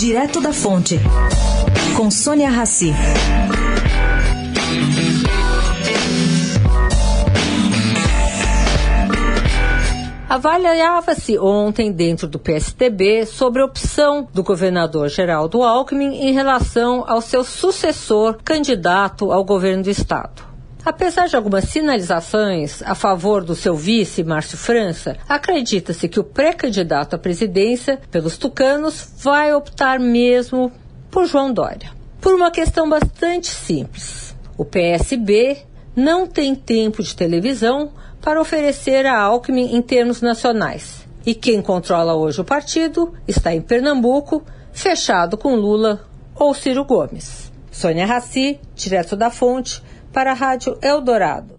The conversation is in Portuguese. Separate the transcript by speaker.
Speaker 1: Direto da Fonte, com Sônia Rassi.
Speaker 2: Avaliava-se ontem dentro do PSTB sobre a opção do governador Geraldo Alckmin em relação ao seu sucessor candidato ao governo do estado. Apesar de algumas sinalizações a favor do seu vice, Márcio França, acredita-se que o pré-candidato à presidência pelos tucanos vai optar mesmo por João Dória. Por uma questão bastante simples. O PSB não tem tempo de televisão para oferecer a Alckmin em termos nacionais. E quem controla hoje o partido está em Pernambuco, fechado com Lula ou Ciro Gomes. Sônia Raci, direto da fonte, para a Rádio Eldorado.